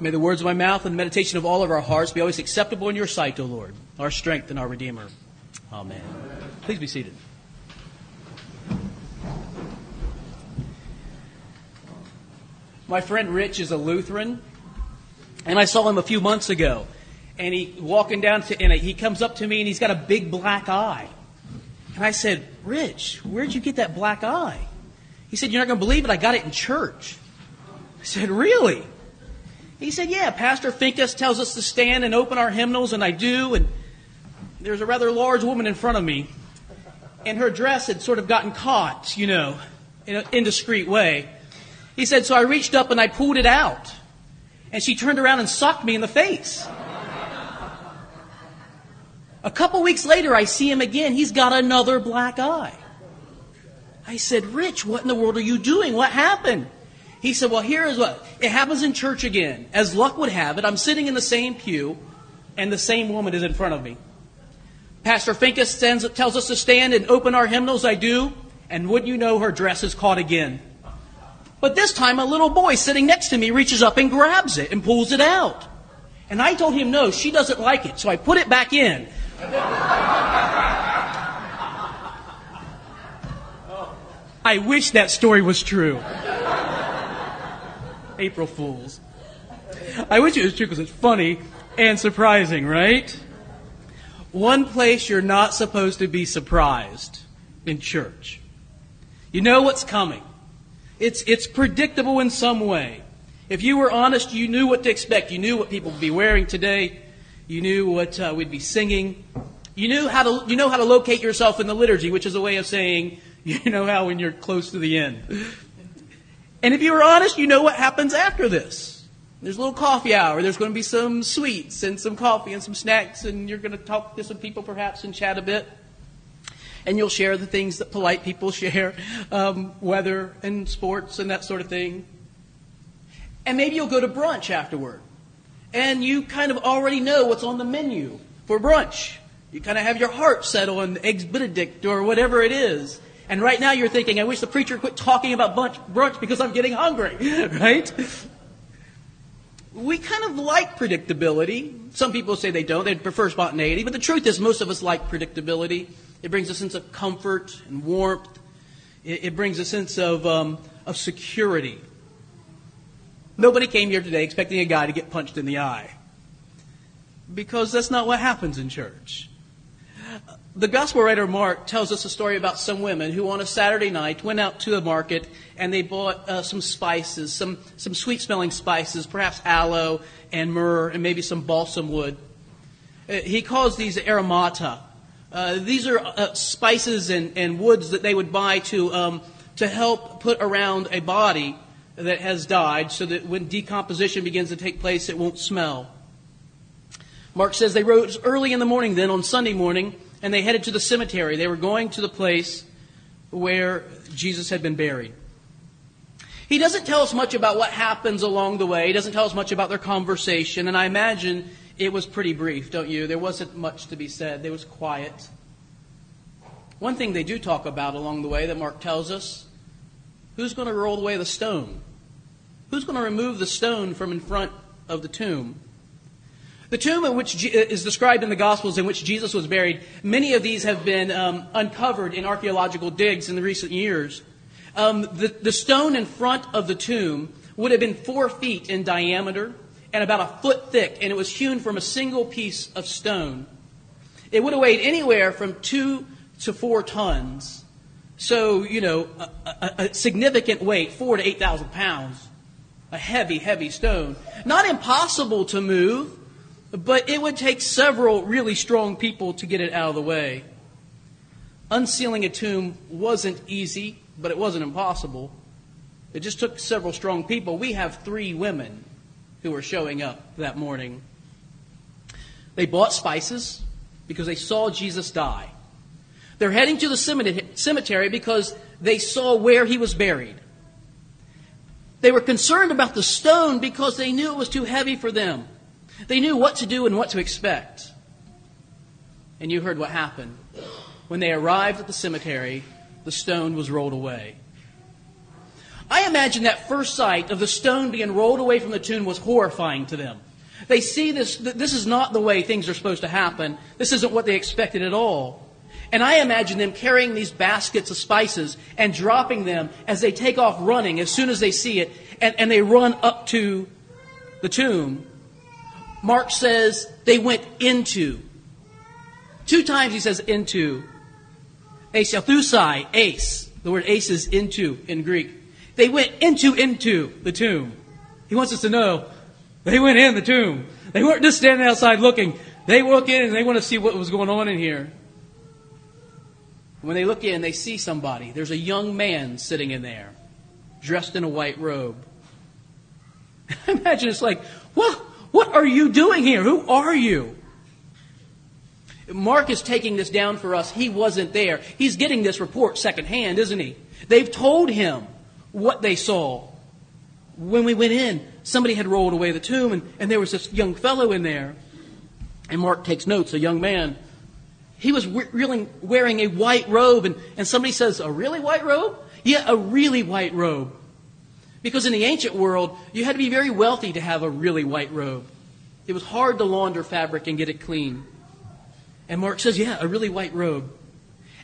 May the words of my mouth and the meditation of all of our hearts be always acceptable in your sight, O Lord, our strength and our Redeemer. Amen. Please be seated. My friend Rich is a Lutheran, and I saw him a few months ago. And he walking down to, and he comes up to me, and he's got a big black eye. And I said, Rich, where'd you get that black eye? He said, You're not going to believe it. I got it in church. I said, Really? He said, Yeah, Pastor Finkus tells us to stand and open our hymnals, and I do. And there's a rather large woman in front of me, and her dress had sort of gotten caught, you know, in an indiscreet way. He said, So I reached up and I pulled it out, and she turned around and socked me in the face. A couple weeks later, I see him again. He's got another black eye. I said, Rich, what in the world are you doing? What happened? He said, Well, here is what it happens in church again. As luck would have it, I'm sitting in the same pew, and the same woman is in front of me. Pastor Finkus stands, tells us to stand and open our hymnals. I do. And wouldn't you know, her dress is caught again. But this time, a little boy sitting next to me reaches up and grabs it and pulls it out. And I told him, no, she doesn't like it. So I put it back in. I wish that story was true. April Fools. I wish it was true because it's funny and surprising, right? One place you're not supposed to be surprised in church. You know what's coming. It's, it's predictable in some way. If you were honest, you knew what to expect. You knew what people would be wearing today. You knew what uh, we'd be singing. You knew how to you know how to locate yourself in the liturgy, which is a way of saying you know how when you're close to the end. And if you were honest, you know what happens after this. There's a little coffee hour. There's going to be some sweets and some coffee and some snacks, and you're going to talk to some people perhaps and chat a bit. And you'll share the things that polite people share, um, weather and sports and that sort of thing. And maybe you'll go to brunch afterward. And you kind of already know what's on the menu for brunch. You kind of have your heart set on eggs benedict or whatever it is. And right now you're thinking, I wish the preacher quit talking about brunch because I'm getting hungry, right? We kind of like predictability. Some people say they don't, they prefer spontaneity, but the truth is most of us like predictability. It brings a sense of comfort and warmth. It, it brings a sense of, um, of security. Nobody came here today expecting a guy to get punched in the eye. Because that's not what happens in church the gospel writer Mark tells us a story about some women who on a Saturday night went out to a market and they bought uh, some spices, some, some sweet smelling spices, perhaps aloe and myrrh and maybe some balsam wood. Uh, he calls these aromata. Uh, these are uh, spices and, and woods that they would buy to, um, to help put around a body that has died so that when decomposition begins to take place, it won't smell. Mark says they rose early in the morning then on Sunday morning and they headed to the cemetery. They were going to the place where Jesus had been buried. He doesn't tell us much about what happens along the way. He doesn't tell us much about their conversation, and I imagine it was pretty brief, don't you? There wasn't much to be said. There was quiet. One thing they do talk about along the way that Mark tells us who's going to roll away the stone? Who's going to remove the stone from in front of the tomb? The tomb in which is described in the Gospels in which Jesus was buried, many of these have been um, uncovered in archaeological digs in the recent years. Um, the, the stone in front of the tomb would have been four feet in diameter and about a foot thick, and it was hewn from a single piece of stone. It would have weighed anywhere from two to four tons. So, you know, a, a, a significant weight, four to eight thousand pounds. A heavy, heavy stone. Not impossible to move, but it would take several really strong people to get it out of the way. Unsealing a tomb wasn't easy, but it wasn't impossible. It just took several strong people. We have three women who were showing up that morning. They bought spices because they saw Jesus die. They're heading to the cemetery because they saw where he was buried. They were concerned about the stone because they knew it was too heavy for them. They knew what to do and what to expect. And you heard what happened. When they arrived at the cemetery, the stone was rolled away. I imagine that first sight of the stone being rolled away from the tomb was horrifying to them. They see this, this is not the way things are supposed to happen. This isn't what they expected at all. And I imagine them carrying these baskets of spices and dropping them as they take off running as soon as they see it, and, and they run up to the tomb. Mark says they went into. Two times he says into. Asiathusai, ace. The word ace is into in Greek. They went into, into the tomb. He wants us to know they went in the tomb. They weren't just standing outside looking. They look in and they want to see what was going on in here. When they look in, they see somebody. There's a young man sitting in there, dressed in a white robe. Imagine it's like, what, what are you doing here? Who are you? Mark is taking this down for us. He wasn't there. He's getting this report secondhand, isn't he? They've told him what they saw. When we went in, somebody had rolled away the tomb, and, and there was this young fellow in there. And Mark takes notes, a young man he was really wearing a white robe, and, and somebody says, A really white robe? Yeah, a really white robe. Because in the ancient world, you had to be very wealthy to have a really white robe. It was hard to launder fabric and get it clean. And Mark says, Yeah, a really white robe.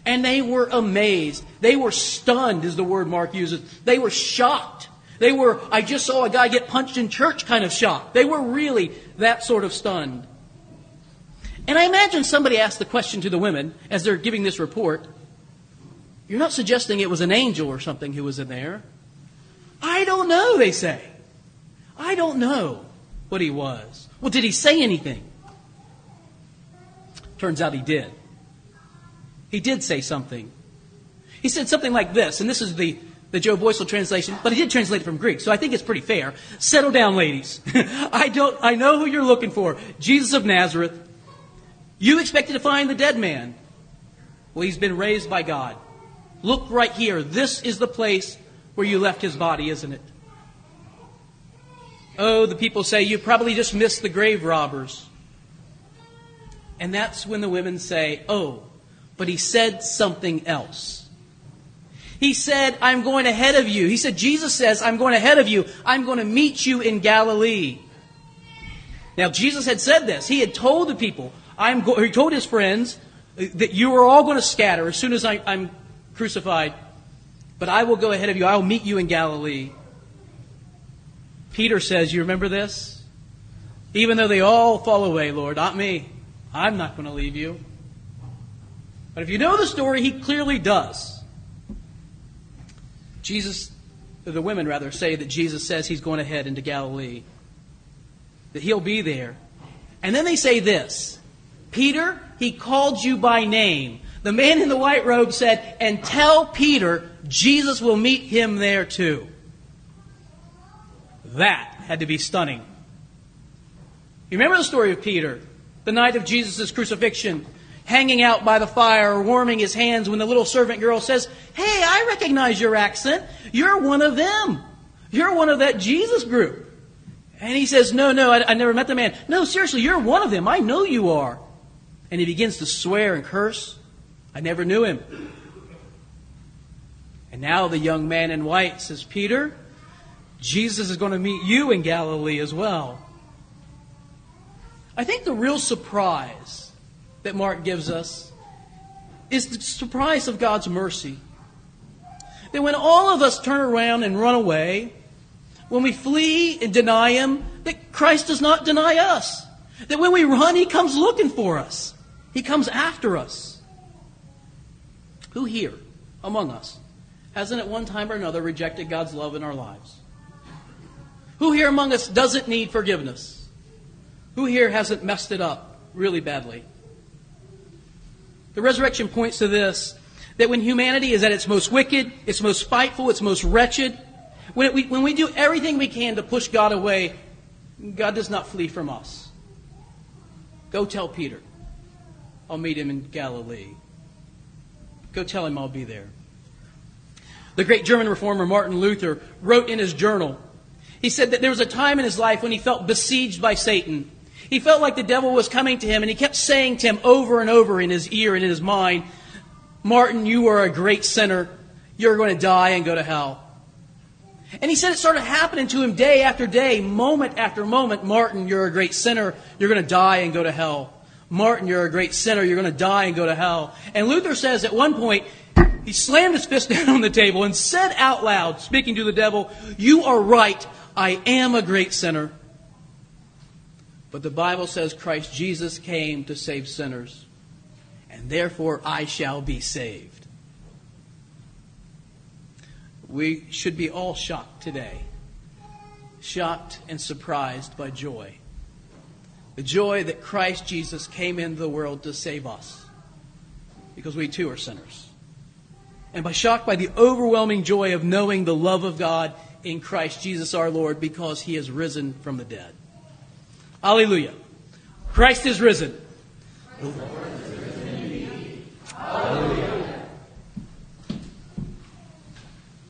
And they were amazed. They were stunned, is the word Mark uses. They were shocked. They were, I just saw a guy get punched in church kind of shocked. They were really that sort of stunned. And I imagine somebody asked the question to the women as they're giving this report You're not suggesting it was an angel or something who was in there. I don't know, they say. I don't know what he was. Well, did he say anything? Turns out he did. He did say something. He said something like this, and this is the, the Joe Boycel translation, but he did translate it from Greek, so I think it's pretty fair. Settle down, ladies. I don't I know who you're looking for. Jesus of Nazareth. You expected to find the dead man. Well, he's been raised by God. Look right here. This is the place where you left his body, isn't it? Oh, the people say, you probably just missed the grave robbers. And that's when the women say, oh, but he said something else. He said, I'm going ahead of you. He said, Jesus says, I'm going ahead of you. I'm going to meet you in Galilee. Now, Jesus had said this. He had told the people, I'm go- he told his friends that you are all going to scatter as soon as I, I'm crucified, but I will go ahead of you. I will meet you in Galilee. Peter says, You remember this? Even though they all fall away, Lord, not me. I'm not going to leave you. But if you know the story, he clearly does. Jesus, the women rather, say that Jesus says he's going ahead into Galilee, that he'll be there. And then they say this Peter, he called you by name. The man in the white robe said, and tell Peter Jesus will meet him there too. That had to be stunning. You remember the story of Peter, the night of Jesus' crucifixion, hanging out by the fire, warming his hands when the little servant girl says, Hey, I recognize your accent. You're one of them. You're one of that Jesus group. And he says, No, no, I, I never met the man. No, seriously, you're one of them. I know you are and he begins to swear and curse. I never knew him. And now the young man in white says, Peter, Jesus is going to meet you in Galilee as well. I think the real surprise that Mark gives us is the surprise of God's mercy. That when all of us turn around and run away, when we flee and deny Him, that Christ does not deny us. That when we run, He comes looking for us. He comes after us. Who here among us hasn't at one time or another rejected God's love in our lives? Who here among us doesn't need forgiveness? Who here hasn't messed it up really badly? The resurrection points to this that when humanity is at its most wicked, its most spiteful, its most wretched, when, it, we, when we do everything we can to push God away, God does not flee from us. Go tell Peter. I'll meet him in Galilee. Go tell him I'll be there. The great German reformer Martin Luther wrote in his journal, he said that there was a time in his life when he felt besieged by Satan. He felt like the devil was coming to him, and he kept saying to him over and over in his ear and in his mind, Martin, you are a great sinner. You're going to die and go to hell. And he said it started happening to him day after day, moment after moment. Martin, you're a great sinner. You're going to die and go to hell. Martin, you're a great sinner. You're going to die and go to hell. And Luther says at one point, he slammed his fist down on the table and said out loud, speaking to the devil, You are right. I am a great sinner. But the Bible says Christ Jesus came to save sinners, and therefore I shall be saved. We should be all shocked today, shocked and surprised by joy. The joy that Christ Jesus came into the world to save us, because we too are sinners. And by shocked by the overwhelming joy of knowing the love of God in Christ Jesus our Lord, because he has risen from the dead. Hallelujah. Christ is risen. Hallelujah.